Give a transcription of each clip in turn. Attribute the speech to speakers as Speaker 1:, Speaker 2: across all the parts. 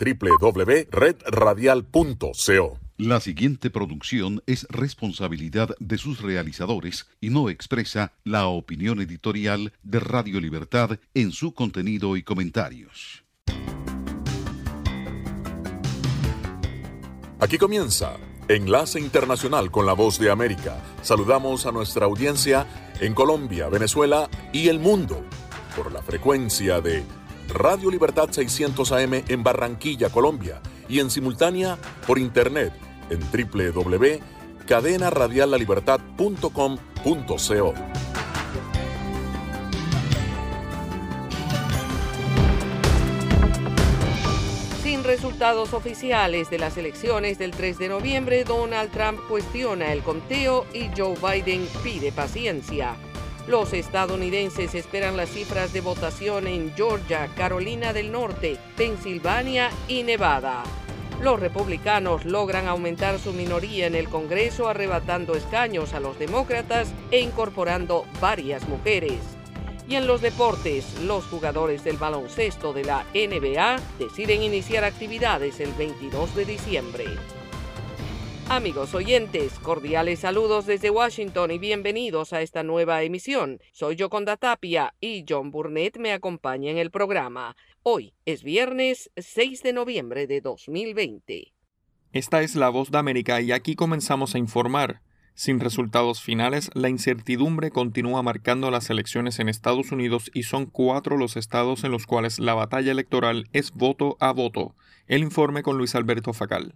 Speaker 1: www.redradial.co.
Speaker 2: La siguiente producción es responsabilidad de sus realizadores y no expresa la opinión editorial de Radio Libertad en su contenido y comentarios.
Speaker 1: Aquí comienza Enlace Internacional con la Voz de América. Saludamos a nuestra audiencia en Colombia, Venezuela y el mundo por la frecuencia de Radio Libertad 600 AM en Barranquilla, Colombia y en simultánea por internet en www.cadenaradiallalibertad.com.co.
Speaker 3: Sin resultados oficiales de las elecciones del 3 de noviembre, Donald Trump cuestiona el conteo y Joe Biden pide paciencia. Los estadounidenses esperan las cifras de votación en Georgia, Carolina del Norte, Pensilvania y Nevada. Los republicanos logran aumentar su minoría en el Congreso arrebatando escaños a los demócratas e incorporando varias mujeres. Y en los deportes, los jugadores del baloncesto de la NBA deciden iniciar actividades el 22 de diciembre. Amigos oyentes, cordiales saludos desde Washington y bienvenidos a esta nueva emisión. Soy Yoconda Tapia y John Burnett me acompaña en el programa. Hoy es viernes 6 de noviembre de 2020.
Speaker 4: Esta es la voz de América y aquí comenzamos a informar. Sin resultados finales, la incertidumbre continúa marcando las elecciones en Estados Unidos y son cuatro los estados en los cuales la batalla electoral es voto a voto. El informe con Luis Alberto Facal.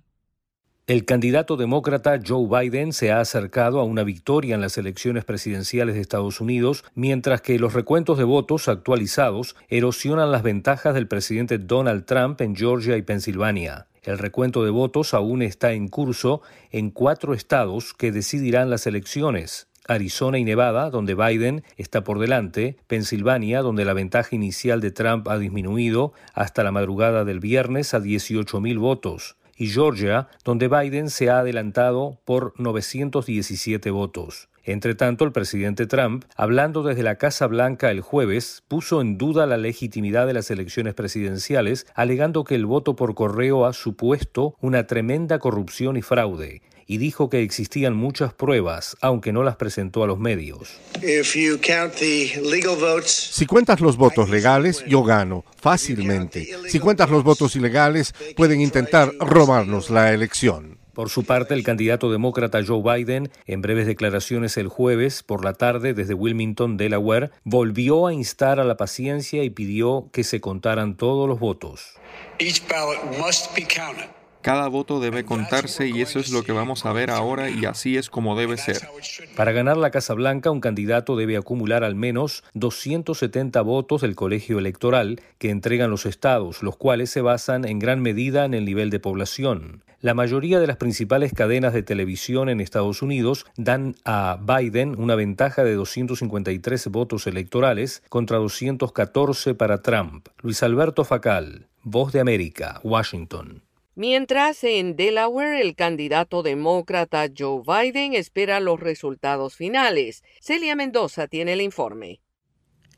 Speaker 5: El candidato demócrata Joe Biden se ha acercado a una victoria en las elecciones presidenciales de Estados Unidos, mientras que los recuentos de votos actualizados erosionan las ventajas del presidente Donald Trump en Georgia y Pensilvania. El recuento de votos aún está en curso en cuatro estados que decidirán las elecciones. Arizona y Nevada, donde Biden está por delante, Pensilvania, donde la ventaja inicial de Trump ha disminuido hasta la madrugada del viernes a 18.000 votos y Georgia, donde Biden se ha adelantado por 917 votos. Entre tanto, el presidente Trump, hablando desde la Casa Blanca el jueves, puso en duda la legitimidad de las elecciones presidenciales, alegando que el voto por correo ha supuesto una tremenda corrupción y fraude y dijo que existían muchas pruebas, aunque no las presentó a los medios.
Speaker 6: Si cuentas los votos legales, yo gano fácilmente. Si cuentas los votos ilegales, pueden intentar robarnos la elección.
Speaker 5: Por su parte, el candidato demócrata Joe Biden, en breves declaraciones el jueves por la tarde desde Wilmington, Delaware, volvió a instar a la paciencia y pidió que se contaran todos los votos.
Speaker 4: Cada voto debe contarse y eso es lo que vamos a ver ahora y así es como debe ser.
Speaker 5: Para ganar la Casa Blanca, un candidato debe acumular al menos 270 votos del colegio electoral que entregan los estados, los cuales se basan en gran medida en el nivel de población. La mayoría de las principales cadenas de televisión en Estados Unidos dan a Biden una ventaja de 253 votos electorales contra 214 para Trump. Luis Alberto Facal, Voz de América, Washington.
Speaker 3: Mientras en Delaware el candidato demócrata Joe Biden espera los resultados finales. Celia Mendoza tiene el informe.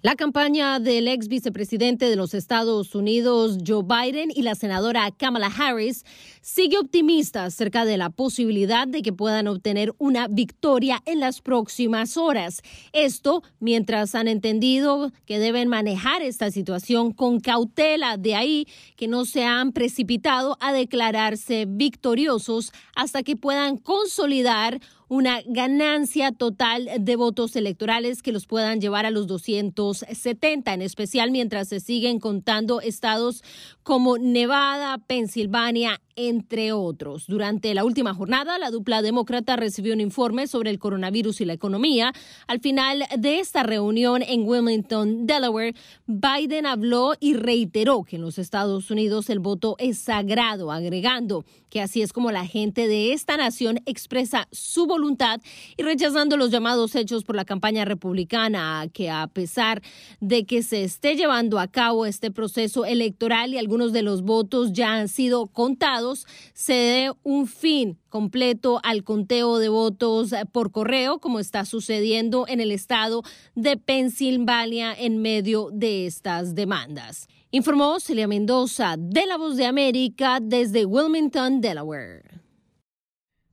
Speaker 7: La campaña del ex vicepresidente de los Estados Unidos, Joe Biden, y la senadora Kamala Harris sigue optimista acerca de la posibilidad de que puedan obtener una victoria en las próximas horas. Esto mientras han entendido que deben manejar esta situación con cautela, de ahí que no se han precipitado a declararse victoriosos hasta que puedan consolidar una ganancia total de votos electorales que los puedan llevar a los 270, en especial mientras se siguen contando estados como Nevada, Pensilvania, entre otros. Durante la última jornada, la dupla demócrata recibió un informe sobre el coronavirus y la economía. Al final de esta reunión en Wilmington, Delaware, Biden habló y reiteró que en los Estados Unidos el voto es sagrado, agregando que así es como la gente de esta nación expresa su voluntad voluntad y rechazando los llamados hechos por la campaña republicana que a pesar de que se esté llevando a cabo este proceso electoral y algunos de los votos ya han sido contados, se dé un fin completo al conteo de votos por correo, como está sucediendo en el estado de Pensilvania en medio de estas demandas. Informó Celia Mendoza de La Voz de América desde Wilmington, Delaware.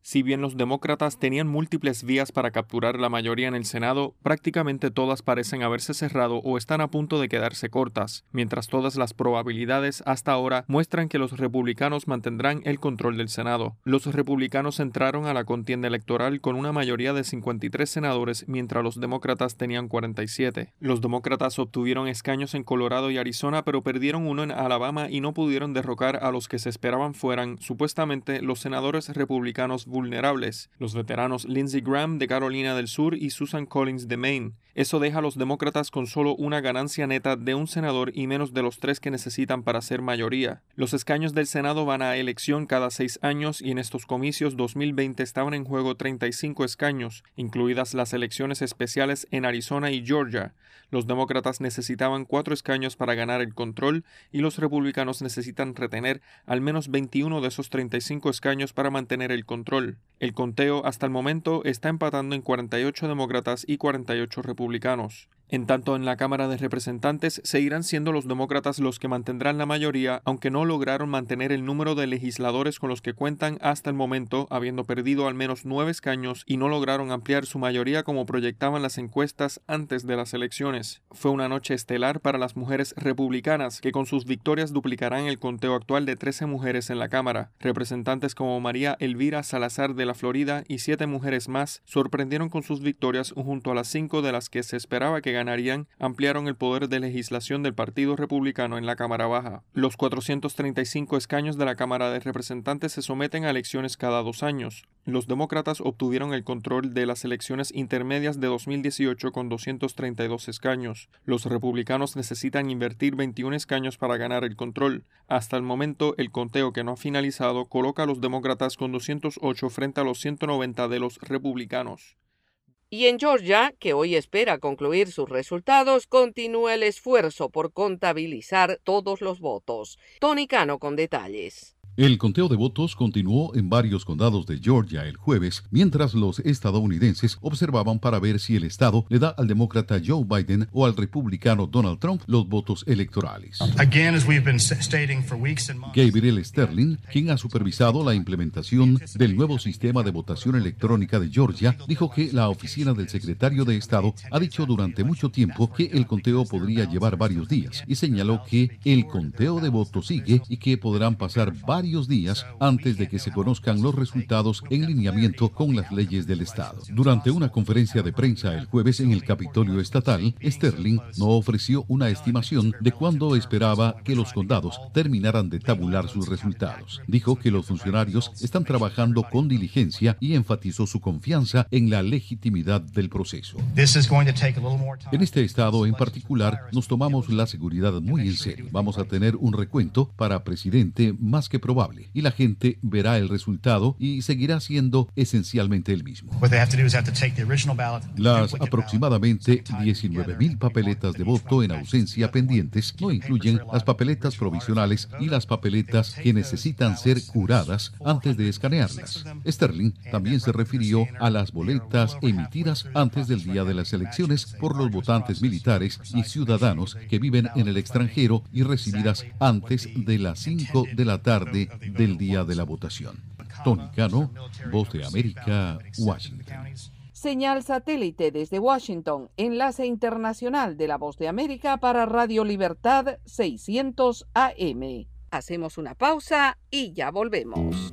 Speaker 4: Si bien los demócratas tenían múltiples vías para capturar la mayoría en el Senado, prácticamente todas parecen haberse cerrado o están a punto de quedarse cortas, mientras todas las probabilidades hasta ahora muestran que los republicanos mantendrán el control del Senado. Los republicanos entraron a la contienda electoral con una mayoría de 53 senadores, mientras los demócratas tenían 47. Los demócratas obtuvieron escaños en Colorado y Arizona, pero perdieron uno en Alabama y no pudieron derrocar a los que se esperaban fueran, supuestamente, los senadores republicanos vulnerables, los veteranos Lindsey Graham de Carolina del Sur y Susan Collins de Maine. Eso deja a los demócratas con solo una ganancia neta de un senador y menos de los tres que necesitan para ser mayoría. Los escaños del Senado van a elección cada seis años y en estos comicios 2020 estaban en juego 35 escaños, incluidas las elecciones especiales en Arizona y Georgia. Los demócratas necesitaban cuatro escaños para ganar el control y los republicanos necesitan retener al menos 21 de esos 35 escaños para mantener el control. El conteo hasta el momento está empatando en 48 demócratas y 48 republicanos. En tanto, en la Cámara de Representantes seguirán siendo los demócratas los que mantendrán la mayoría, aunque no lograron mantener el número de legisladores con los que cuentan hasta el momento, habiendo perdido al menos nueve escaños y no lograron ampliar su mayoría como proyectaban las encuestas antes de las elecciones. Fue una noche estelar para las mujeres republicanas, que con sus victorias duplicarán el conteo actual de 13 mujeres en la Cámara. Representantes como María Elvira Salazar de la Florida y siete mujeres más sorprendieron con sus victorias junto a las cinco de las que se esperaba que ganarían ampliaron el poder de legislación del Partido Republicano en la Cámara Baja. Los 435 escaños de la Cámara de Representantes se someten a elecciones cada dos años. Los demócratas obtuvieron el control de las elecciones intermedias de 2018 con 232 escaños. Los republicanos necesitan invertir 21 escaños para ganar el control. Hasta el momento, el conteo que no ha finalizado coloca a los demócratas con 208 frente a los 190 de los republicanos.
Speaker 3: Y en Georgia, que hoy espera concluir sus resultados, continúa el esfuerzo por contabilizar todos los votos. Tony Cano con detalles.
Speaker 2: El conteo de votos continuó en varios condados de Georgia el jueves, mientras los estadounidenses observaban para ver si el estado le da al demócrata Joe Biden o al republicano Donald Trump los votos electorales. Gabriel Sterling, quien ha supervisado la implementación del nuevo sistema de votación electrónica de Georgia, dijo que la oficina del secretario de Estado ha dicho durante mucho tiempo que el conteo podría llevar varios días y señaló que el conteo de votos sigue y que podrán pasar varios días antes de que se conozcan los resultados en lineamiento con las leyes del Estado. Durante una conferencia de prensa el jueves en el Capitolio Estatal, Sterling no ofreció una estimación de cuándo esperaba que los condados terminaran de tabular sus resultados. Dijo que los funcionarios están trabajando con diligencia y enfatizó su confianza en la legitimidad del proceso. En este estado en particular nos tomamos la seguridad muy en serio. Vamos a tener un recuento para presidente más que probable y la gente verá el resultado y seguirá siendo esencialmente el mismo. Las aproximadamente 19.000 papeletas de voto en ausencia pendientes. no incluyen las papeletas provisionales y las papeletas que necesitan ser curadas antes de escanearlas. Sterling también se refirió a las boletas emitidas antes del día de las elecciones por los votantes militares y ciudadanos que viven en el extranjero y recibidas antes de las 5 de la tarde del día de la votación. Tony Cano, Voz de América, Washington.
Speaker 3: Señal satélite desde Washington, enlace internacional de la Voz de América para Radio Libertad 600 AM. Hacemos una pausa y ya volvemos.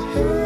Speaker 1: 嗯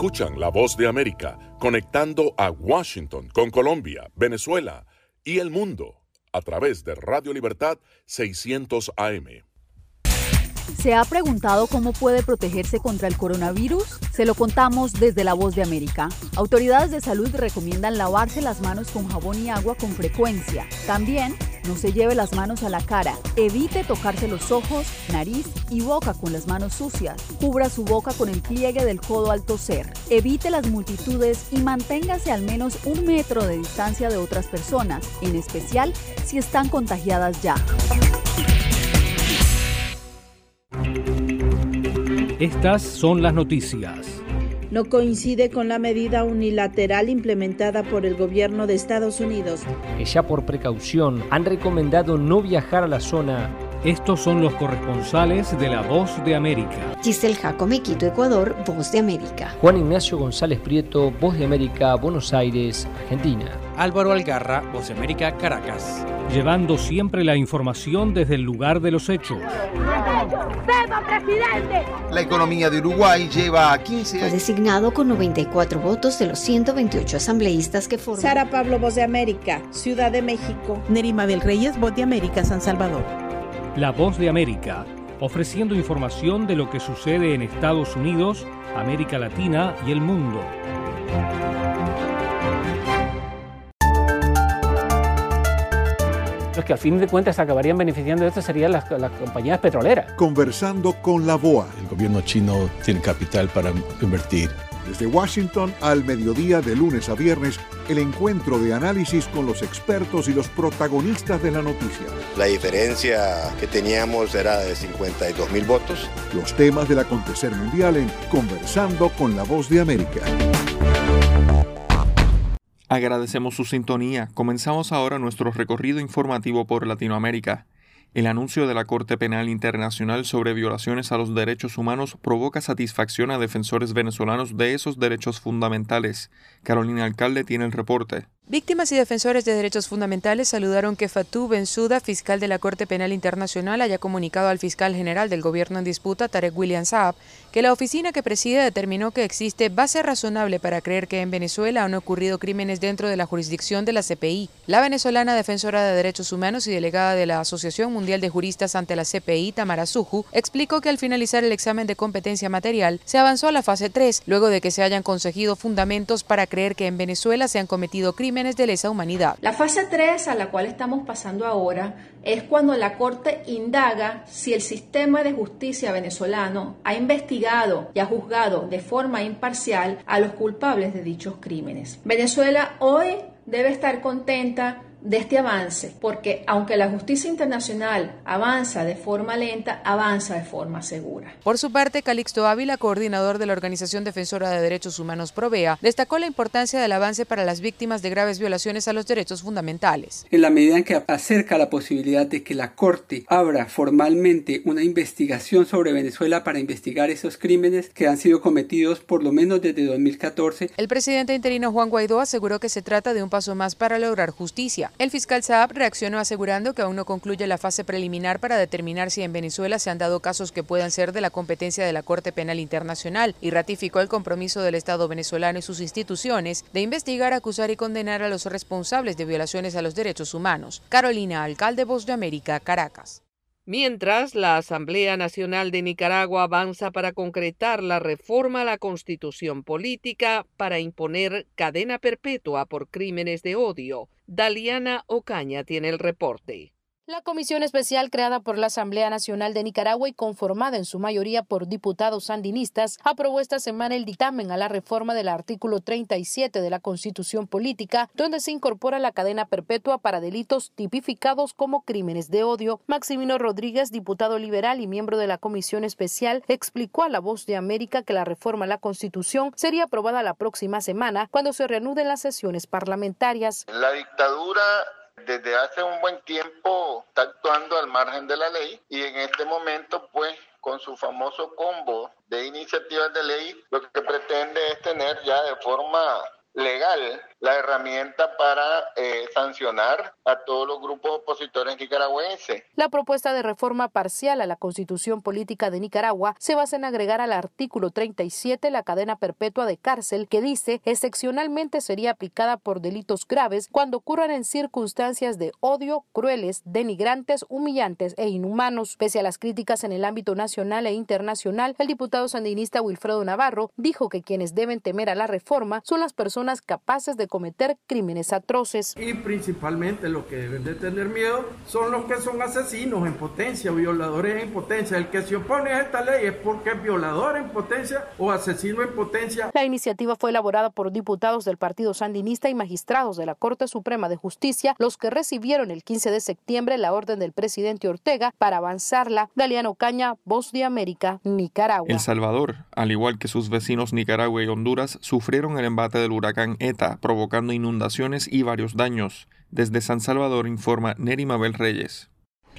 Speaker 1: Escuchan la voz de América conectando a Washington con Colombia, Venezuela y el mundo a través de Radio Libertad 600 AM.
Speaker 8: ¿Se ha preguntado cómo puede protegerse contra el coronavirus? Se lo contamos desde La Voz de América. Autoridades de salud recomiendan lavarse las manos con jabón y agua con frecuencia. También no se lleve las manos a la cara. Evite tocarse los ojos, nariz y boca con las manos sucias. Cubra su boca con el pliegue del codo al toser. Evite las multitudes y manténgase al menos un metro de distancia de otras personas, en especial si están contagiadas ya.
Speaker 9: Estas son las noticias.
Speaker 10: No coincide con la medida unilateral implementada por el gobierno de Estados Unidos.
Speaker 9: Que ya por precaución han recomendado no viajar a la zona estos son los corresponsales de La Voz de América.
Speaker 11: Giselle Jacome, Quito, Ecuador, Voz de América.
Speaker 9: Juan Ignacio González Prieto, Voz de América, Buenos Aires, Argentina.
Speaker 12: Álvaro Algarra, Voz de América, Caracas.
Speaker 9: Llevando siempre la información desde el lugar de los hechos.
Speaker 13: presidente! La economía de Uruguay lleva 15
Speaker 11: años. Fue designado con 94 votos de los 128 asambleístas que forman.
Speaker 10: Sara Pablo, Voz de América, Ciudad de México.
Speaker 14: Nerima del Reyes, Voz de América, San Salvador.
Speaker 9: La Voz de América, ofreciendo información de lo que sucede en Estados Unidos, América Latina y el mundo.
Speaker 15: Los que al fin de cuentas acabarían beneficiando de esto serían las, las compañías petroleras.
Speaker 16: Conversando con la BOA.
Speaker 17: El gobierno chino tiene capital para invertir
Speaker 16: desde Washington al mediodía de lunes a viernes, el encuentro de análisis con los expertos y los protagonistas de la noticia.
Speaker 18: La diferencia que teníamos era de 52 mil votos.
Speaker 16: Los temas del acontecer mundial en Conversando con la Voz de América.
Speaker 4: Agradecemos su sintonía. Comenzamos ahora nuestro recorrido informativo por Latinoamérica. El anuncio de la Corte Penal Internacional sobre violaciones a los derechos humanos provoca satisfacción a defensores venezolanos de esos derechos fundamentales. Carolina Alcalde tiene el reporte.
Speaker 19: Víctimas y defensores de derechos fundamentales saludaron que Fatou Bensouda, fiscal de la Corte Penal Internacional, haya comunicado al fiscal general del gobierno en disputa, Tarek William Saab, que la oficina que preside determinó que existe base razonable para creer que en Venezuela han ocurrido crímenes dentro de la jurisdicción de la CPI. La venezolana defensora de derechos humanos y delegada de la Asociación Mundial de Juristas ante la CPI, Tamara Suju, explicó que al finalizar el examen de competencia material se avanzó a la fase 3, luego de que se hayan conseguido fundamentos para creer que en Venezuela se han cometido crímenes de lesa humanidad.
Speaker 20: La fase 3 a la cual estamos pasando ahora es cuando la Corte indaga si el sistema de justicia venezolano ha investigado y ha juzgado de forma imparcial a los culpables de dichos crímenes. Venezuela hoy debe estar contenta de este avance, porque aunque la justicia internacional avanza de forma lenta, avanza de forma segura.
Speaker 19: Por su parte, Calixto Ávila, coordinador de la Organización Defensora de Derechos Humanos Provea, destacó la importancia del avance para las víctimas de graves violaciones a los derechos fundamentales.
Speaker 21: En la medida en que acerca la posibilidad de que la Corte abra formalmente una investigación sobre Venezuela para investigar esos crímenes que han sido cometidos por lo menos desde 2014.
Speaker 19: El presidente interino Juan Guaidó aseguró que se trata de un paso más para lograr justicia. El fiscal Saab reaccionó asegurando que aún no concluye la fase preliminar para determinar si en Venezuela se han dado casos que puedan ser de la competencia de la Corte Penal Internacional y ratificó el compromiso del Estado venezolano y sus instituciones de investigar, acusar y condenar a los responsables de violaciones a los derechos humanos. Carolina, alcalde Voz de América, Caracas.
Speaker 3: Mientras, la Asamblea Nacional de Nicaragua avanza para concretar la reforma a la constitución política para imponer cadena perpetua por crímenes de odio. Daliana Ocaña tiene el reporte.
Speaker 22: La comisión especial creada por la Asamblea Nacional de Nicaragua y conformada en su mayoría por diputados sandinistas aprobó esta semana el dictamen a la reforma del artículo 37 de la Constitución Política, donde se incorpora la cadena perpetua para delitos tipificados como crímenes de odio. Maximino Rodríguez, diputado liberal y miembro de la comisión especial, explicó a La Voz de América que la reforma a la Constitución sería aprobada la próxima semana cuando se reanuden las sesiones parlamentarias.
Speaker 23: La dictadura desde hace un buen tiempo está actuando al margen de la ley y en este momento pues con su famoso combo de iniciativas de ley lo que pretende es tener ya de forma legal la herramienta para eh, sancionar a todos los grupos opositores nicaragüenses.
Speaker 22: La propuesta de reforma parcial a la Constitución Política de Nicaragua se basa en agregar al artículo 37 la cadena perpetua de cárcel que dice excepcionalmente sería aplicada por delitos graves cuando ocurran en circunstancias de odio, crueles, denigrantes, humillantes e inhumanos. Pese a las críticas en el ámbito nacional e internacional, el diputado sandinista Wilfredo Navarro dijo que quienes deben temer a la reforma son las personas capaces de cometer crímenes atroces.
Speaker 24: Y principalmente lo que deben de tener miedo son los que son asesinos en potencia, violadores en potencia. El que se opone a esta ley es porque es violador en potencia o asesino en potencia.
Speaker 22: La iniciativa fue elaborada por diputados del Partido Sandinista y magistrados de la Corte Suprema de Justicia, los que recibieron el 15 de septiembre la orden del presidente Ortega para avanzarla. Galeano Caña, Voz de América, Nicaragua.
Speaker 4: El Salvador, al igual que sus vecinos Nicaragua y Honduras, sufrieron el embate del huracán ETA, provocando inundaciones y varios daños. Desde San Salvador informa Neri Mabel Reyes.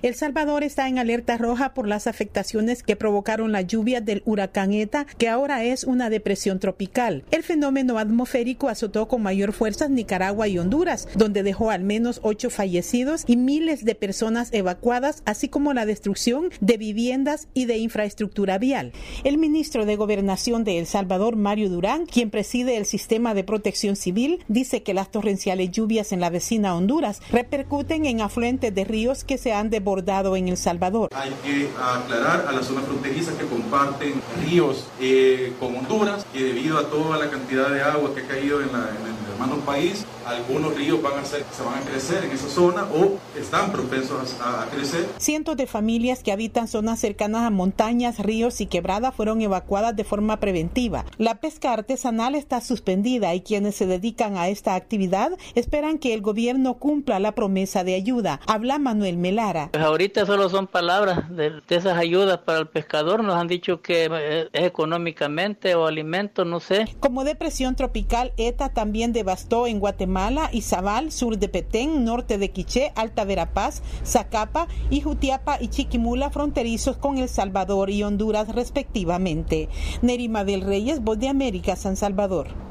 Speaker 14: El Salvador está en alerta roja por las afectaciones que provocaron la lluvia del huracán ETA, que ahora es una depresión tropical. El fenómeno atmosférico azotó con mayor fuerza Nicaragua y Honduras, donde dejó al menos ocho fallecidos y miles de personas evacuadas, así como la destrucción de viviendas y de infraestructura vial. El ministro de Gobernación de El Salvador, Mario Durán, quien preside el sistema de protección civil, dice que las torrenciales lluvias en la vecina Honduras repercuten en afluentes de ríos que se han de desbordado en El Salvador.
Speaker 25: Hay que aclarar a las zonas fronterizas que comparten ríos eh, con Honduras y debido a toda la cantidad de agua que ha caído en, la, en el hermano país, algunos ríos van a ser, se van a crecer en esa zona o están propensos a, a, crecer.
Speaker 14: Cientos de familias que habitan zonas cercanas a montañas, ríos y quebradas fueron evacuadas de forma preventiva. La pesca artesanal está suspendida y quienes se dedican a esta actividad esperan que el gobierno cumpla la promesa de ayuda. Habla Manuel Melara.
Speaker 26: Pues ahorita solo son palabras de, esas ayudas para el pescador. Nos han dicho que es económicamente o alimentos, no sé.
Speaker 14: Como depresión tropical, ETA también devastó en Guatemala, Izabal, sur de Petén, norte de Quiché, Alta Verapaz, Zacapa y Jutiapa y Chiquimula fronterizos con El Salvador y Honduras respectivamente. Nerima del Reyes, Voz de América, San Salvador.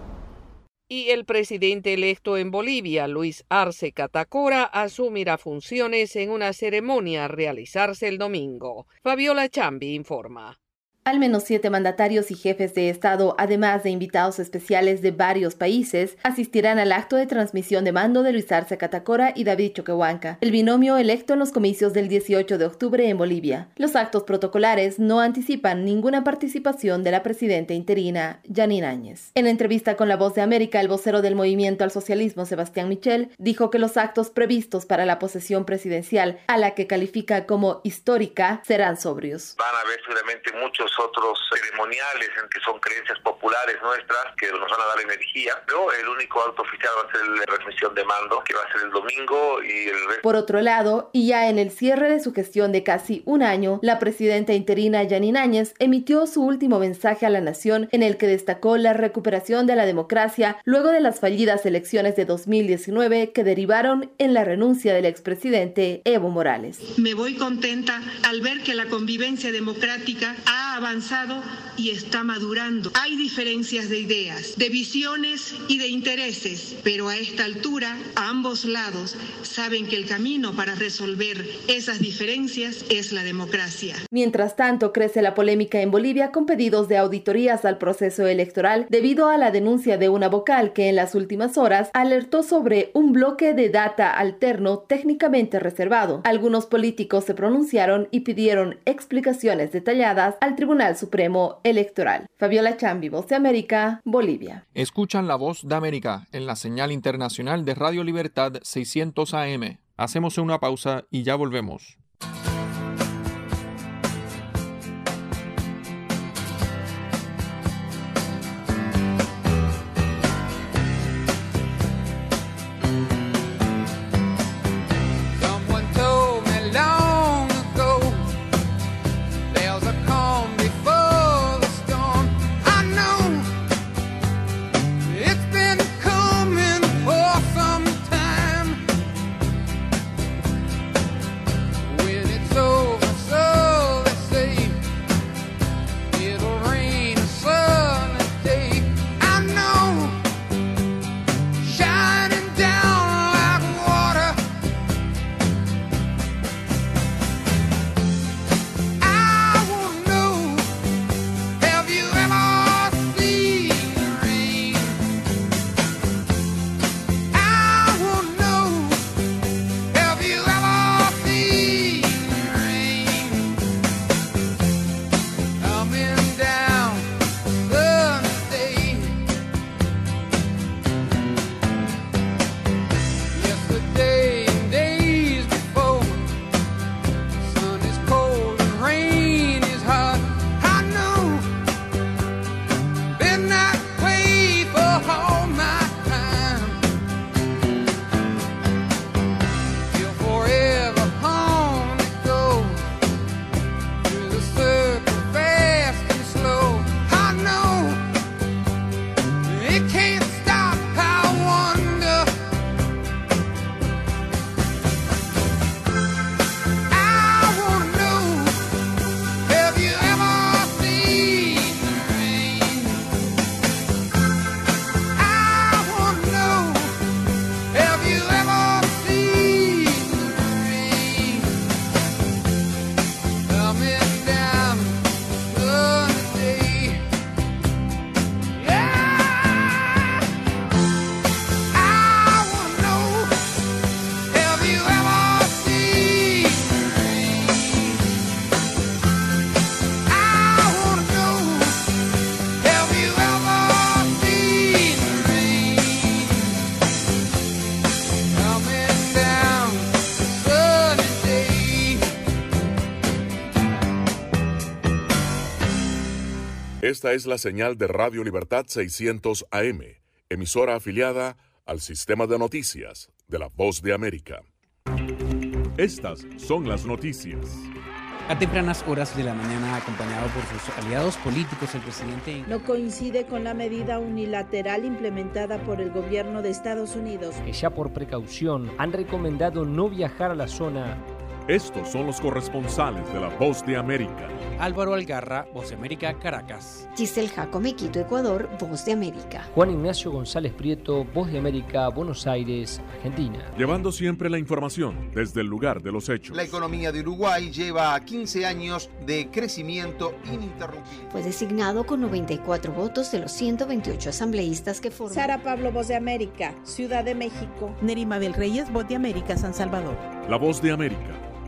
Speaker 3: Y el presidente electo en Bolivia, Luis Arce Catacora, asumirá funciones en una ceremonia a realizarse el domingo. Fabiola Chambi informa.
Speaker 27: Al menos siete mandatarios y jefes de Estado, además de invitados especiales de varios países, asistirán al acto de transmisión de mando de Luis Arce Catacora y David Choquehuanca, el binomio electo en los comicios del 18 de octubre en Bolivia. Los actos protocolares no anticipan ninguna participación de la presidenta interina, Janine Áñez. En entrevista con La Voz de América, el vocero del Movimiento al Socialismo, Sebastián Michel, dijo que los actos previstos para la posesión presidencial, a la que califica como histórica, serán sobrios.
Speaker 28: Van a haber seguramente muchos otros ceremoniales en que son creencias populares nuestras que nos van a dar energía, pero el único acto oficial va a ser la transmisión de mando, que va a ser el domingo y el resto.
Speaker 27: Por otro lado, y ya en el cierre de su gestión de casi un año, la presidenta interina Janine Áñez emitió su último mensaje a la nación en el que destacó la recuperación de la democracia luego de las fallidas elecciones de 2019 que derivaron en la renuncia del expresidente Evo Morales.
Speaker 29: Me voy contenta al ver que la convivencia democrática ha avanzado y está madurando. Hay diferencias de ideas, de visiones y de intereses, pero a esta altura ambos lados saben que el camino para resolver esas diferencias es la democracia.
Speaker 27: Mientras tanto, crece la polémica en Bolivia con pedidos de auditorías al proceso electoral debido a la denuncia de una vocal que en las últimas horas alertó sobre un bloque de data alterno técnicamente reservado. Algunos políticos se pronunciaron y pidieron explicaciones detalladas al Tribunal Supremo Electoral. Fabiola Chambi, Voz de América, Bolivia.
Speaker 4: Escuchan la Voz de América en la señal internacional de Radio Libertad 600 AM. Hacemos una pausa y ya volvemos.
Speaker 30: Esta es la señal de Radio Libertad 600 AM, emisora afiliada al sistema de noticias de la Voz de América.
Speaker 31: Estas son las noticias.
Speaker 12: A tempranas horas de la mañana, acompañado por sus aliados políticos, el presidente...
Speaker 32: No coincide con la medida unilateral implementada por el gobierno de Estados Unidos.
Speaker 9: Que ya por precaución han recomendado no viajar a la zona
Speaker 31: estos son los corresponsales de la Voz de América.
Speaker 12: Álvaro Algarra, Voz de América, Caracas.
Speaker 11: Giselle Jacome, Quito, Ecuador, Voz de América.
Speaker 9: Juan Ignacio González Prieto, Voz de América, Buenos Aires, Argentina.
Speaker 31: Llevando siempre la información desde el lugar de los hechos.
Speaker 13: La economía de Uruguay lleva 15 años de crecimiento ininterrumpido.
Speaker 11: Fue designado con 94 votos de los 128 asambleístas que forman.
Speaker 32: Sara Pablo, Voz de América, Ciudad de México.
Speaker 14: Nerima del Reyes, Voz de América, San Salvador.
Speaker 31: La Voz de América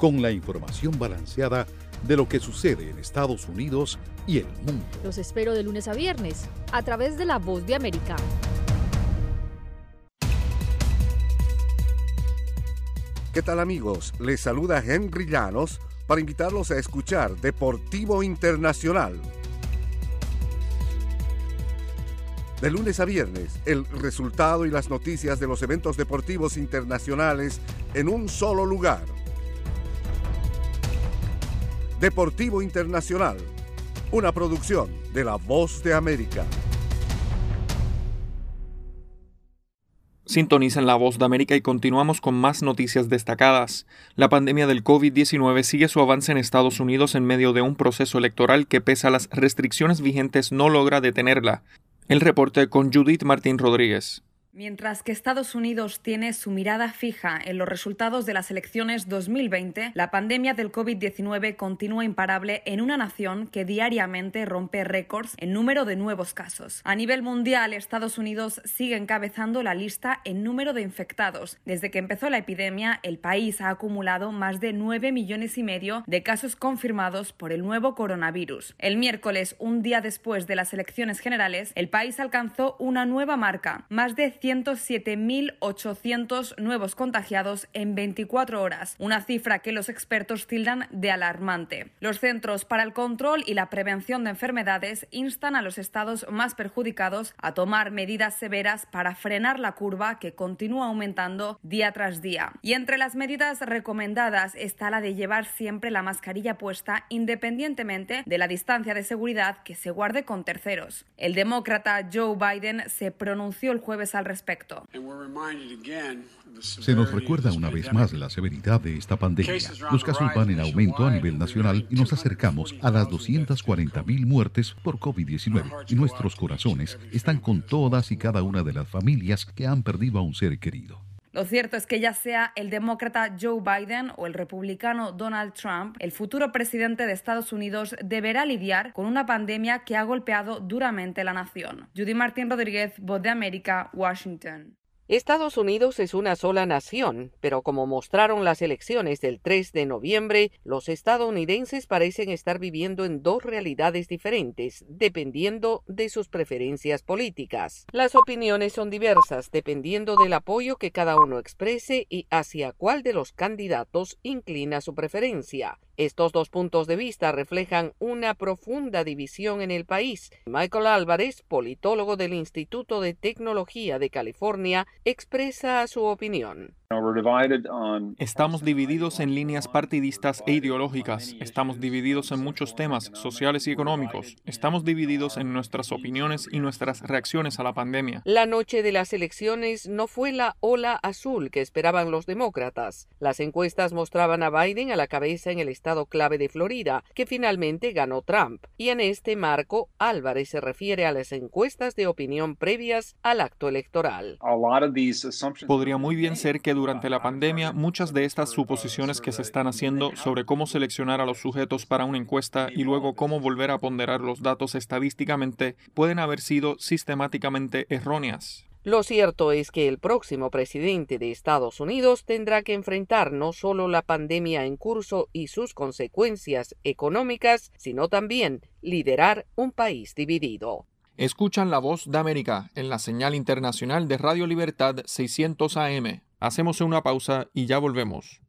Speaker 16: con la información balanceada de lo que sucede en Estados Unidos y el mundo.
Speaker 33: Los espero de lunes a viernes a través de La Voz de América.
Speaker 34: ¿Qué tal amigos? Les saluda Henry Llanos para invitarlos a escuchar Deportivo Internacional. De lunes a viernes, el resultado y las noticias de los eventos deportivos internacionales en un solo lugar Deportivo Internacional, una producción de La Voz de América.
Speaker 4: Sintonizan La Voz de América y continuamos con más noticias destacadas. La pandemia del COVID-19 sigue su avance en Estados Unidos en medio de un proceso electoral que, pese a las restricciones vigentes, no logra detenerla. El reporte con Judith Martín Rodríguez.
Speaker 35: Mientras que Estados Unidos tiene su mirada fija en los resultados de las elecciones 2020, la pandemia del COVID-19 continúa imparable en una nación que diariamente rompe récords en número de nuevos casos. A nivel mundial, Estados Unidos sigue encabezando la lista en número de infectados. Desde que empezó la epidemia, el país ha acumulado más de 9 millones y medio de casos confirmados por el nuevo coronavirus. El miércoles, un día después de las elecciones generales, el país alcanzó una nueva marca, más de 107.800 nuevos contagiados en 24 horas, una cifra que los expertos tildan de alarmante. Los Centros para el Control y la Prevención de Enfermedades instan a los estados más perjudicados a tomar medidas severas para frenar la curva que continúa aumentando día tras día. Y entre las medidas recomendadas está la de llevar siempre la mascarilla puesta independientemente de la distancia de seguridad que se guarde con terceros. El demócrata Joe Biden se pronunció el jueves al respecto.
Speaker 16: Se nos recuerda una vez más la severidad de esta pandemia. Los casos van en aumento a nivel nacional y nos acercamos a las 240.000 muertes por COVID-19 y nuestros corazones están con todas y cada una de las familias que han perdido a un ser querido.
Speaker 35: Lo cierto es que ya sea el demócrata Joe Biden o el republicano Donald Trump, el futuro presidente de Estados Unidos deberá lidiar con una pandemia que ha golpeado duramente la nación. Judy Martín Rodríguez, Voz de América, Washington.
Speaker 3: Estados Unidos es una sola nación, pero como mostraron las elecciones del 3 de noviembre, los estadounidenses parecen estar viviendo en dos realidades diferentes, dependiendo de sus preferencias políticas. Las opiniones son diversas, dependiendo del apoyo que cada uno exprese y hacia cuál de los candidatos inclina su preferencia. Estos dos puntos de vista reflejan una profunda división en el país. Michael Álvarez, politólogo del Instituto de Tecnología de California, expresa su opinión.
Speaker 4: Estamos divididos en líneas partidistas e ideológicas. Estamos divididos en muchos temas sociales y económicos. Estamos divididos en nuestras opiniones y nuestras reacciones a la pandemia.
Speaker 3: La noche de las elecciones no fue la ola azul que esperaban los demócratas. Las encuestas mostraban a Biden a la cabeza en el estado clave de Florida, que finalmente ganó Trump. Y en este marco, Álvarez se refiere a las encuestas de opinión previas al acto electoral.
Speaker 4: Podría muy bien ser que
Speaker 36: durante la pandemia muchas de estas suposiciones que se están haciendo sobre cómo seleccionar a los sujetos para una encuesta y luego cómo volver a ponderar los datos estadísticamente pueden haber sido sistemáticamente erróneas.
Speaker 3: Lo cierto es que el próximo presidente de Estados Unidos tendrá que enfrentar no solo la pandemia en curso y sus consecuencias económicas, sino también liderar un país dividido.
Speaker 36: Escuchan la voz de América en la señal internacional de Radio Libertad 600 AM. Hacemos una pausa y ya volvemos.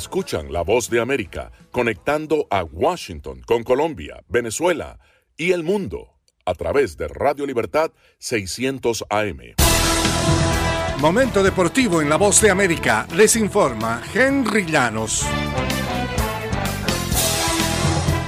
Speaker 31: Escuchan la voz de América conectando a Washington con Colombia, Venezuela y el mundo a través de Radio Libertad 600 AM.
Speaker 34: Momento deportivo en la voz de América. Les informa Henry Llanos.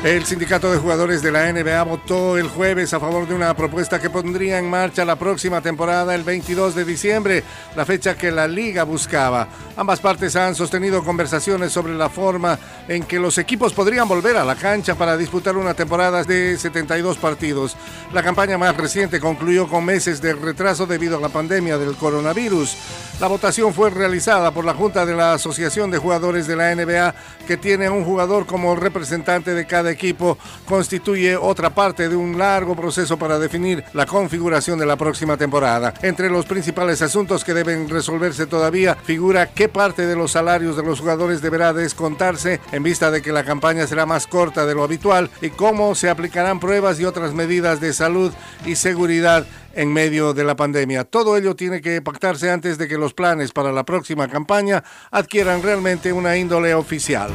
Speaker 34: El sindicato de jugadores de la NBA votó el jueves a favor de una propuesta que pondría en marcha la próxima temporada el 22 de diciembre, la fecha que la liga buscaba. Ambas partes han sostenido conversaciones sobre la forma en que los equipos podrían volver a la cancha para disputar una temporada de 72 partidos. La campaña más reciente concluyó con meses de retraso debido a la pandemia del coronavirus. La votación fue realizada por la Junta de la Asociación de Jugadores de la NBA, que tiene a un jugador como representante de cada equipo, constituye otra parte de un largo proceso para definir la configuración de la próxima temporada. Entre los principales asuntos que deben resolverse todavía figura qué parte de los salarios de los jugadores deberá descontarse en vista de que la campaña será más corta de lo habitual y cómo se aplicarán pruebas y otras medidas de salud y seguridad en medio de la pandemia. Todo ello tiene que pactarse antes de que los planes para la próxima campaña adquieran realmente una índole oficial.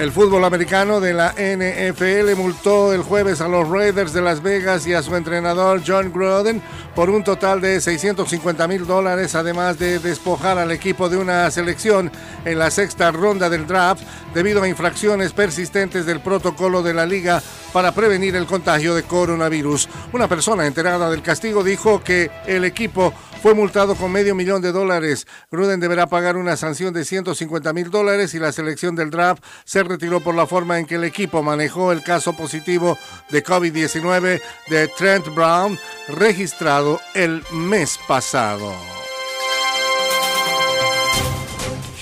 Speaker 34: El fútbol americano de la NFL multó el jueves a los Raiders de Las Vegas y a su entrenador John Gruden por un total de 650 mil dólares, además de despojar al equipo de una selección en la sexta ronda del draft debido a infracciones persistentes del protocolo de la liga para prevenir el contagio de coronavirus. Una persona enterada del castigo dijo que el equipo fue multado con medio millón de dólares. Gruden deberá pagar una sanción de 150 mil dólares y la selección del draft se retiró por la forma en que el equipo manejó el caso positivo de COVID-19 de Trent Brown registrado el mes pasado.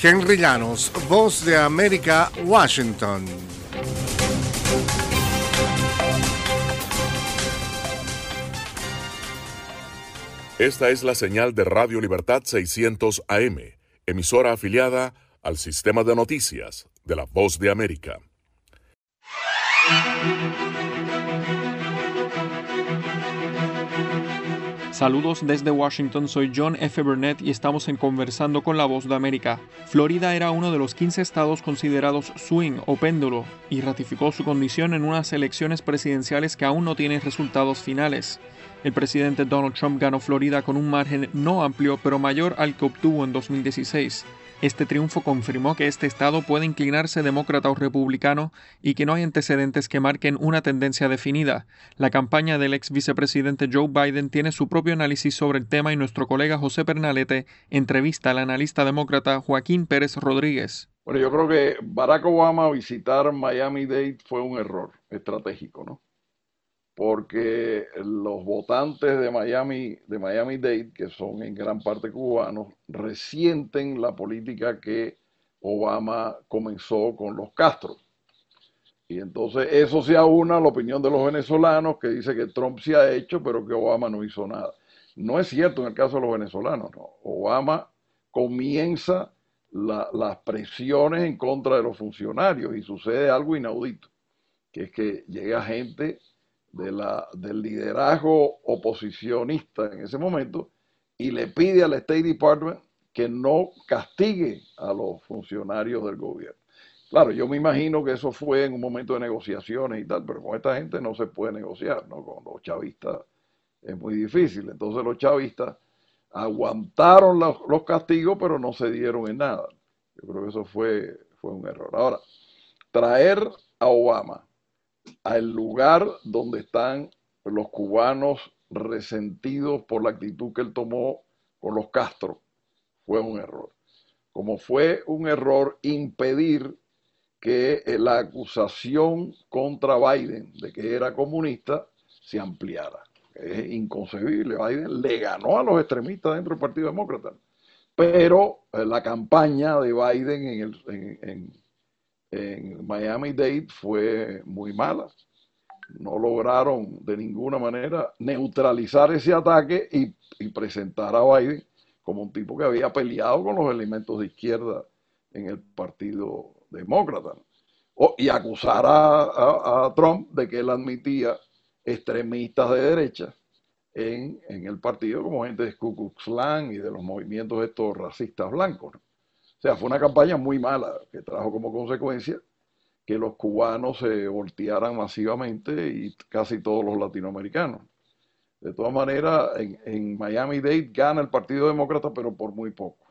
Speaker 34: Henry Llanos, Voz de América, Washington.
Speaker 30: Esta es la señal de Radio Libertad 600 AM, emisora afiliada al sistema de noticias de la Voz de América.
Speaker 4: Saludos desde Washington, soy John F. Burnett y estamos en Conversando con la Voz de América. Florida era uno de los 15 estados considerados swing o péndulo y ratificó su condición en unas elecciones presidenciales que aún no tienen resultados finales. El presidente Donald Trump ganó Florida con un margen no amplio pero mayor al que obtuvo en 2016. Este triunfo confirmó que este estado puede inclinarse demócrata o republicano y que no hay antecedentes que marquen una tendencia definida. La campaña del ex vicepresidente Joe Biden tiene su propio análisis sobre el tema y nuestro colega José Pernalete entrevista al analista demócrata Joaquín Pérez Rodríguez.
Speaker 37: Bueno, yo creo que Barack Obama visitar Miami-Dade fue un error estratégico, ¿no? Porque los votantes de Miami, de Miami Dade, que son en gran parte cubanos, resienten la política que Obama comenzó con los Castro. Y entonces eso se aúna a la opinión de los venezolanos que dice que Trump se ha hecho, pero que Obama no hizo nada. No es cierto en el caso de los venezolanos, no. Obama comienza las presiones en contra de los funcionarios y sucede algo inaudito, que es que llega gente de la, del liderazgo oposicionista en ese momento y le pide al State Department que no castigue a los funcionarios del gobierno. Claro, yo me imagino que eso fue en un momento de negociaciones y tal, pero con esta gente no se puede negociar, ¿no? Con los chavistas es muy difícil. Entonces los chavistas aguantaron los, los castigos, pero no se dieron en nada. Yo creo que eso fue, fue un error. Ahora, traer a Obama al lugar donde están los cubanos resentidos por la actitud que él tomó con los Castro. Fue un error. Como fue un error impedir que la acusación contra Biden de que era comunista se ampliara. Es inconcebible. Biden le ganó a los extremistas dentro del Partido Demócrata. Pero eh, la campaña de Biden en, el, en Miami Dade fue muy mala. No lograron de ninguna manera neutralizar ese ataque y, presentar a Biden como un tipo que había peleado con los elementos de izquierda en el Partido Demócrata. y acusar a, Trump de que él admitía extremistas de derecha en, el partido como gente de Ku Klux Klan y de los movimientos estos racistas blancos. O sea, fue una campaña muy mala que trajo como consecuencia que los cubanos se voltearan masivamente y casi todos los latinoamericanos. De todas maneras, en, Miami-Dade gana el Partido Demócrata, pero por muy poco.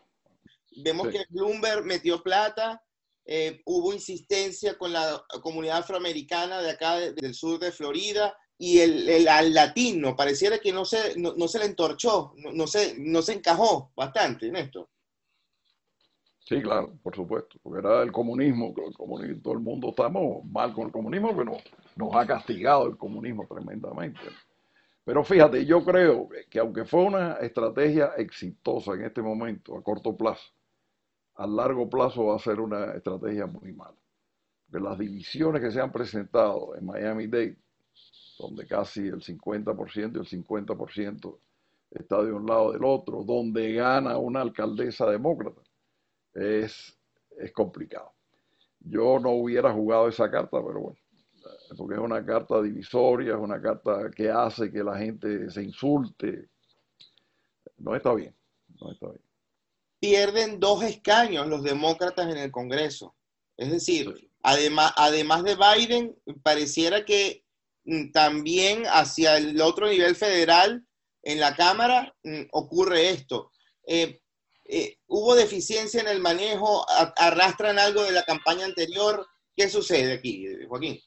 Speaker 38: Vemos que Bloomberg metió plata, eh, hubo insistencia con la comunidad afroamericana de acá del sur de Florida y el, al latino pareciera que no se, no, se le entorchó, no, no, se, no se encajó bastante en esto.
Speaker 37: Sí, claro, por supuesto, porque era el comunismo, el comunismo, todo el mundo estamos mal con el comunismo, pero nos ha castigado el comunismo tremendamente. Pero fíjate, yo creo que aunque fue una estrategia exitosa en este momento, a corto plazo, a largo plazo va a ser una estrategia muy mala. De las divisiones que se han presentado en Miami-Dade, donde casi el 50% y el 50% está de un lado del otro, donde gana una alcaldesa demócrata, es, es complicado. Yo no hubiera jugado esa carta, pero bueno, porque es una carta divisoria, es una carta que hace que la gente se insulte. No está bien, no está bien.
Speaker 38: Pierden dos escaños los demócratas en el Congreso. Es decir, Además, además de Biden, pareciera que mm, también hacia el otro nivel federal, en la Cámara, mm, ocurre esto. Eh, eh, ¿Hubo deficiencia en el manejo? ¿Arrastran algo de la campaña anterior? ¿Qué sucede aquí, Joaquín?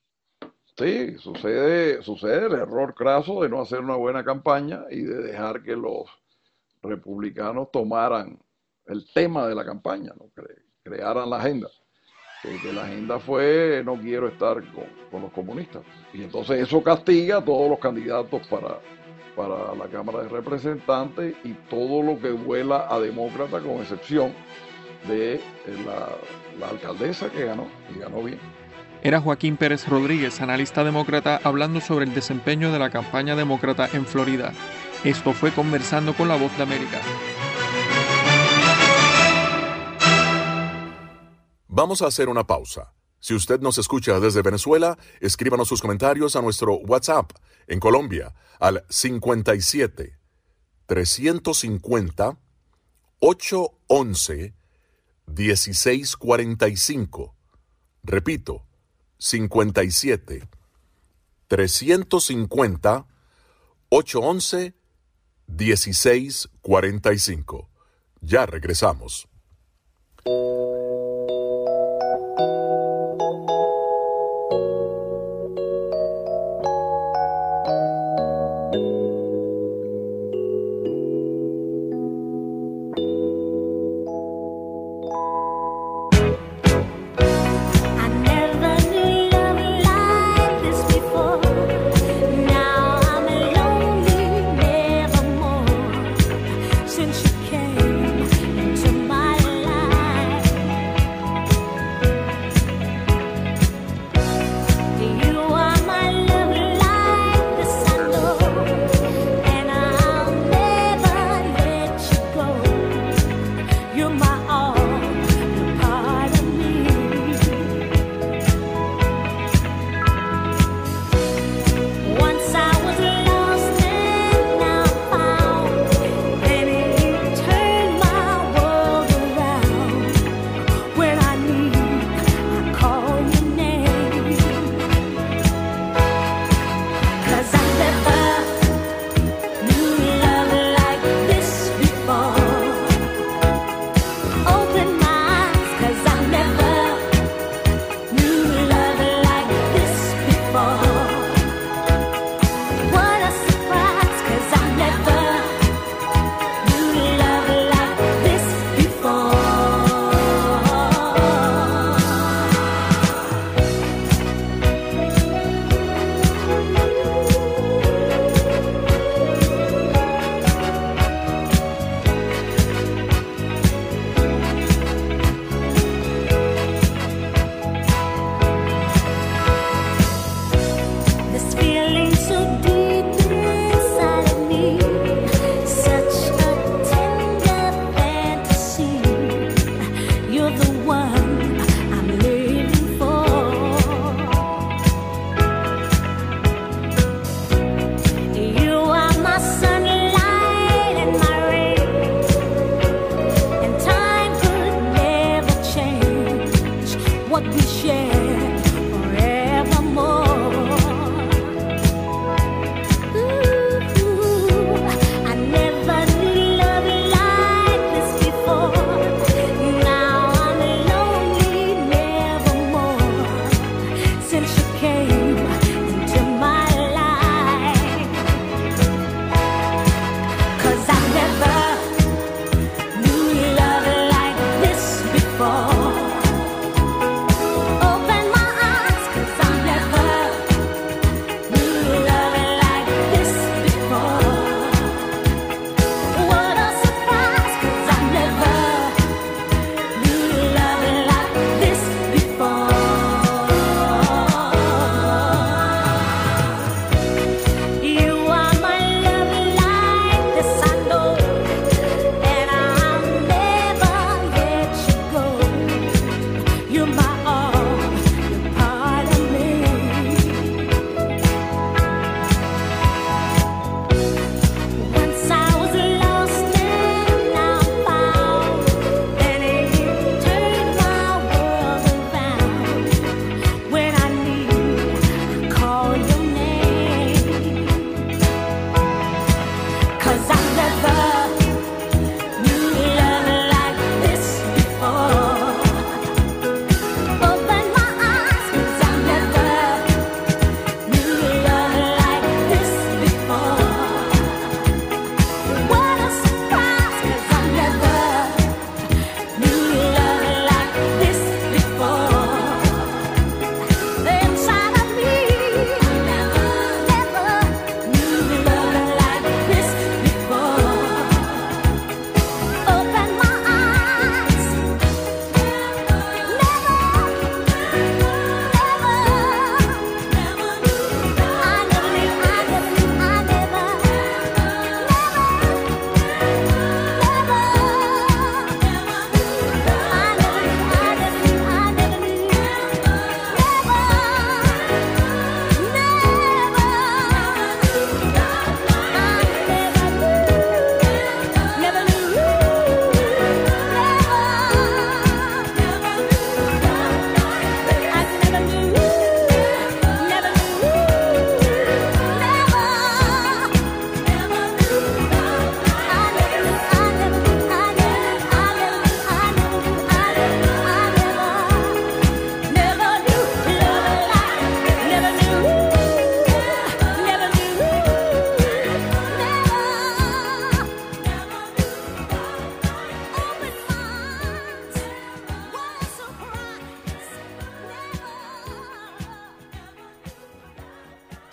Speaker 37: Sí, sucede, sucede el error craso de no hacer una buena campaña y de dejar que los republicanos tomaran el tema de la campaña, crearan la agenda. Que, la agenda fue no quiero estar con, los comunistas. Y entonces eso castiga a todos los candidatos para, para la Cámara de Representantes y todo lo que vuela a demócrata, con excepción de eh, la, la alcaldesa que ganó, y ganó bien.
Speaker 4: Era Joaquín Pérez Rodríguez, analista demócrata, hablando sobre el desempeño de la campaña demócrata en Florida. Esto fue Conversando con la Voz de América.
Speaker 30: Vamos a hacer una pausa. Si usted nos escucha desde Venezuela, escríbanos sus comentarios a nuestro WhatsApp en Colombia al 57 350 811 1645. Repito, 57 350 811 1645. Ya regresamos.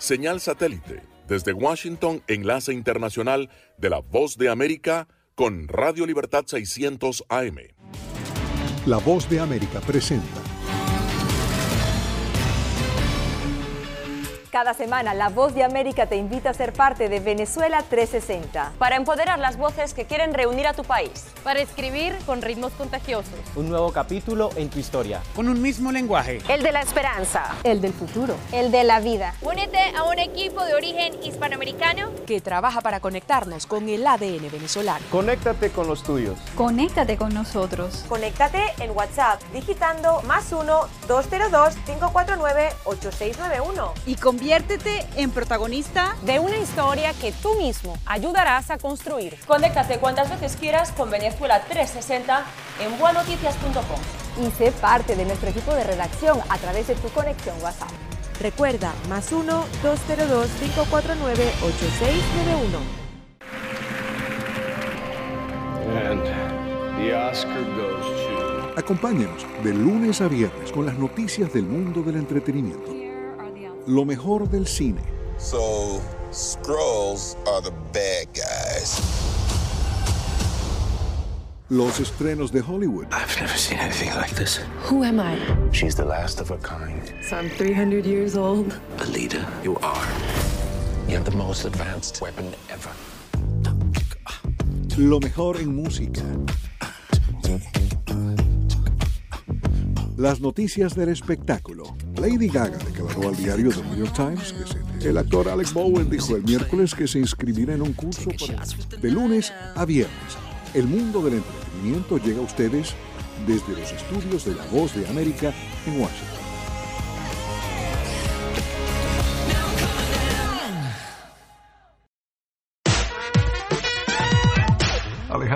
Speaker 30: Señal satélite. Desde Washington, enlace internacional de la Voz de América con Radio Libertad 600 AM.
Speaker 16: La Voz de América presenta.
Speaker 39: Cada semana, La Voz de América te invita a ser parte de Venezuela 360.
Speaker 40: Para empoderar las voces que quieren reunir a tu país.
Speaker 33: Para escribir con ritmos contagiosos.
Speaker 41: Un nuevo capítulo en tu historia.
Speaker 12: Con un mismo lenguaje.
Speaker 40: El de la esperanza.
Speaker 39: El del futuro.
Speaker 40: El de la vida.
Speaker 33: Únete a un equipo de origen hispanoamericano
Speaker 39: que trabaja para conectarnos con el ADN venezolano.
Speaker 41: Conéctate con los tuyos.
Speaker 39: Conéctate con nosotros.
Speaker 40: Conéctate en WhatsApp digitando más 1-202-549-8691.
Speaker 39: Y conviértete en protagonista
Speaker 40: de una historia que tú mismo ayudarás a construir. Conéctate cuantas veces quieras con Venezuela 360 en buenoticias.com.
Speaker 39: Y sé parte de nuestro equipo de redacción a través de tu conexión WhatsApp. Recuerda, más 1-202-549-8691.
Speaker 42: And the Oscar goes to...
Speaker 16: Acompáñanos de lunes a viernes con las noticias del mundo del entretenimiento. Lo mejor del cine.
Speaker 43: So, Skrulls are the bad guys.
Speaker 16: Los estrenos de Hollywood.
Speaker 42: I've never seen anything like this.
Speaker 39: Who am I?
Speaker 42: She's the last of her kind.
Speaker 39: So I'm 300 years old.
Speaker 42: Alita, you are. You have the most advanced weapon ever.
Speaker 16: Lo mejor en música. Las noticias del espectáculo. Lady Gaga declaró al diario The New York Times que se... el actor Alex Bowen dijo el miércoles que se inscribirá en un curso para... de lunes a viernes. El mundo del entretenimiento llega a ustedes desde los estudios de La Voz de América en Washington.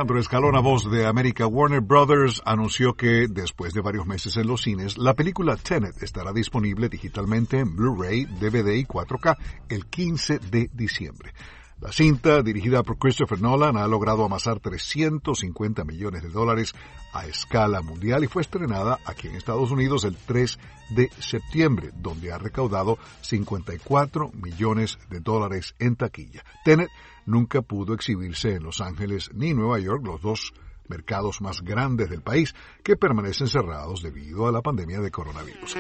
Speaker 16: Alejandro Escalona, voz de América Warner Brothers, anunció que, después de varios meses en los cines, la película Tenet estará disponible digitalmente en Blu-ray, DVD y 4K el 15 de diciembre. La cinta, dirigida por Christopher Nolan, ha logrado amasar 350 millones de dólares a escala mundial y fue estrenada aquí en Estados Unidos el 3 de septiembre, donde ha recaudado 54 millones de dólares en taquilla. Tenet nunca pudo exhibirse en Los Ángeles ni Nueva York, los dos mercados más grandes del país que permanecen cerrados debido a la pandemia de coronavirus.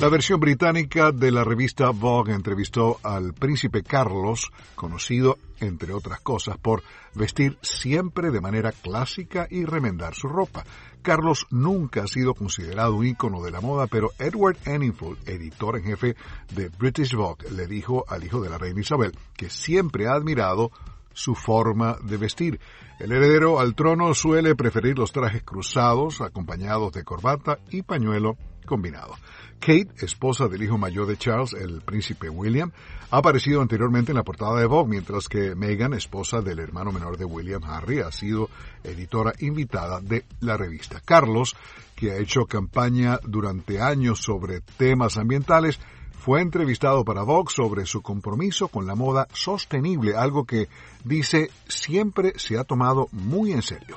Speaker 16: La versión británica de la revista Vogue entrevistó al príncipe Carlos, conocido, entre otras cosas, por vestir siempre de manera clásica y remendar su ropa. Carlos nunca ha sido considerado un ícono de la moda, pero Edward Enninful, editor en jefe de British Vogue, le dijo al hijo de la reina Isabel que siempre ha admirado su forma de vestir. El heredero al trono suele preferir los trajes cruzados, acompañados de corbata y pañuelo Kate, esposa del hijo mayor de Charles, el príncipe William, ha aparecido anteriormente en la portada de Vogue, mientras que Meghan, esposa del hermano menor de William Harry, ha sido editora invitada de la revista. Carlos, que ha hecho campaña durante años sobre temas ambientales, fue entrevistado para Vogue sobre su compromiso con la moda sostenible, algo que dice siempre se ha tomado muy en serio.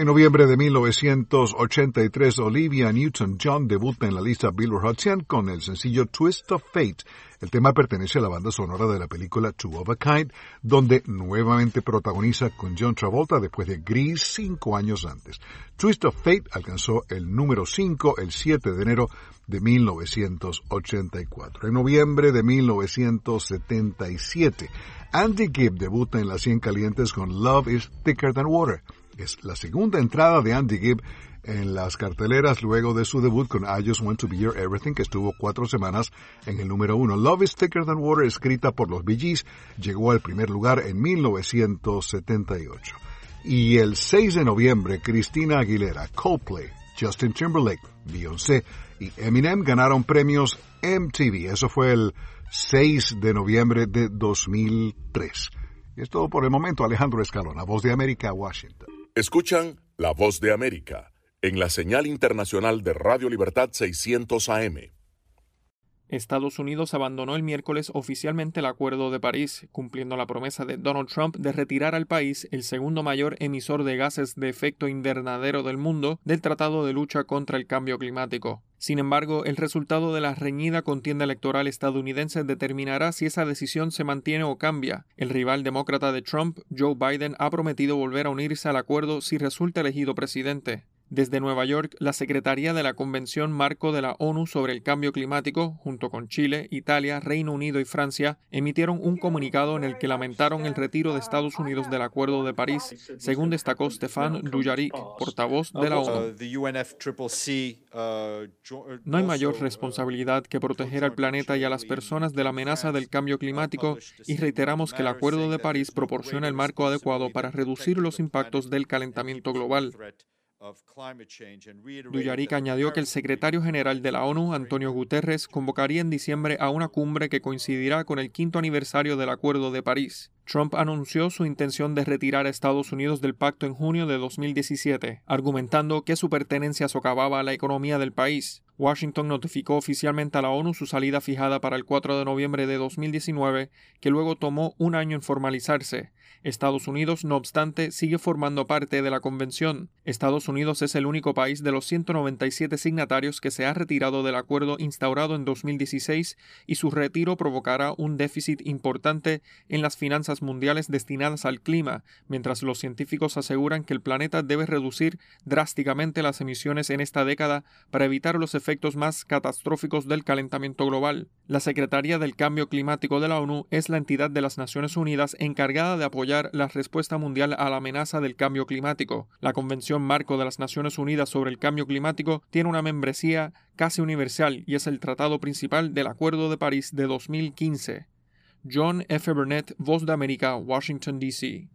Speaker 16: En noviembre de 1983, Olivia Newton-John debuta en la lista Billboard Hot 100 con el sencillo Twist of Fate. El tema pertenece a la banda sonora de la película Two of a Kind, donde nuevamente protagoniza con John Travolta después de Grease cinco años antes. Twist of Fate alcanzó el número 5 el 7 de enero de 1984. En noviembre de 1977, Andy Gibb debuta en las 100 calientes con Love is Thicker Than Water. Es la segunda entrada de Andy Gibb en las carteleras luego de su debut con I Just Want to Be Your Everything, que estuvo cuatro semanas en el número uno. Love is Thicker Than Water, escrita por los Bee Gees, llegó al primer lugar en 1978. Y el 6 de noviembre, Cristina Aguilera, Coldplay, Justin Timberlake, Beyoncé y Eminem ganaron premios MTV. Eso fue el 6 de noviembre de 2003. Y es todo por el momento. Alejandro Escalona, Voz de América, Washington.
Speaker 30: Escuchan La Voz de América en la señal internacional de Radio Libertad 600 AM.
Speaker 4: Estados Unidos abandonó el miércoles oficialmente el Acuerdo de París, cumpliendo la promesa de Donald Trump de retirar al país, el segundo mayor emisor de gases de efecto invernadero del mundo, del Tratado de Lucha contra el Cambio Climático. Sin embargo, el resultado de la reñida contienda electoral estadounidense determinará si esa decisión se mantiene o cambia. El rival demócrata de Trump, Joe Biden, ha prometido volver a unirse al acuerdo si resulta elegido presidente. Desde Nueva York, la Secretaría de la Convención Marco de la ONU sobre el Cambio Climático, junto con Chile, Italia, Reino Unido y Francia, emitieron un comunicado en el que lamentaron el retiro de Estados Unidos del Acuerdo de París, según destacó Stefan Dujarric, portavoz de la ONU. No hay mayor responsabilidad que proteger al planeta y a las personas de la amenaza del cambio climático y reiteramos que el Acuerdo de París proporciona el marco adecuado para reducir los impactos del calentamiento global. Duyarik añadió que el secretario general de la ONU, Antonio Guterres, convocaría en diciembre a una cumbre que coincidirá con el quinto aniversario del Acuerdo de París. Trump anunció su intención de retirar a Estados Unidos del pacto en junio de 2017, argumentando que su pertenencia socavaba la economía del país. Washington notificó oficialmente a la ONU su salida fijada para el 4 de noviembre de 2019, que luego tomó un año en formalizarse. Estados Unidos, no obstante, sigue formando parte de la convención. Estados Unidos es el único país de los 197 signatarios que se ha retirado del acuerdo instaurado en 2016 y su retiro provocará un déficit importante en las finanzas mundiales destinadas al clima, mientras los científicos aseguran que el planeta debe reducir drásticamente las emisiones en esta década para evitar los efectos más catastróficos del calentamiento global. La Secretaría del Cambio Climático de la ONU es la entidad de las Naciones Unidas encargada de apoyar la respuesta mundial a la amenaza del cambio climático. La Convención Marco de las Naciones Unidas sobre el Cambio Climático tiene una membresía casi universal y es el tratado principal del Acuerdo de París de 2015. John F. Burnett, Voz de América, Washington, D.C.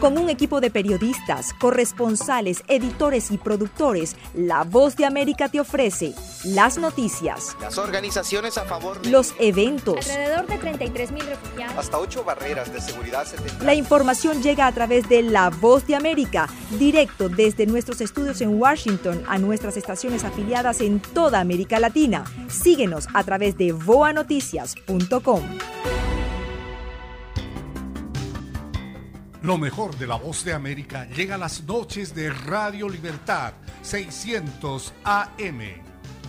Speaker 39: Con un equipo de periodistas, corresponsales, editores y productores, La Voz de América te ofrece las noticias,
Speaker 13: las organizaciones a favor de
Speaker 39: los eventos,
Speaker 44: alrededor de 33 mil refugiados,
Speaker 13: hasta ocho barreras de seguridad.
Speaker 39: La información llega a través de La Voz de América, directo desde nuestros estudios en Washington a nuestras estaciones afiliadas en toda América Latina. Síguenos a través de voanoticias.com.
Speaker 34: Lo mejor de la voz de América llega a las noches de Radio Libertad 600 AM.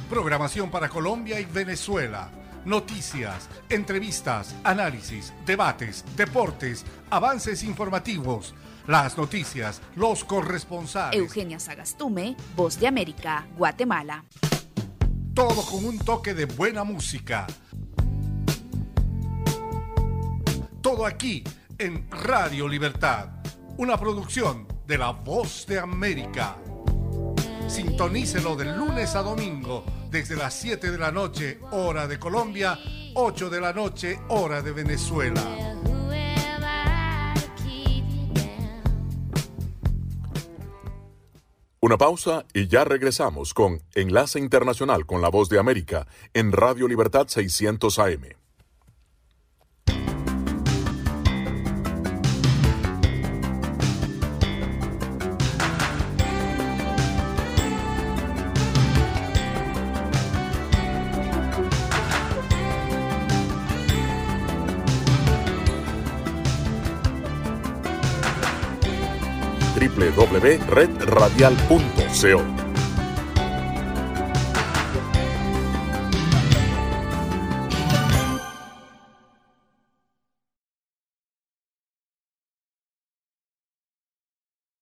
Speaker 34: Programación para Colombia y Venezuela. Noticias, entrevistas, análisis, debates, deportes, avances informativos. Las noticias, los corresponsales.
Speaker 45: Eugenia Sagastume, Voz de América, Guatemala.
Speaker 34: Todo con un toque de buena música. Todo aquí en Radio Libertad, una producción de La Voz de América. Sintonícelo de lunes a domingo desde las 7 de la noche, hora de Colombia, 8 de la noche, hora de Venezuela.
Speaker 30: Una pausa y ya regresamos con Enlace Internacional con la Voz de América en Radio Libertad 600 AM. www.redradial.co.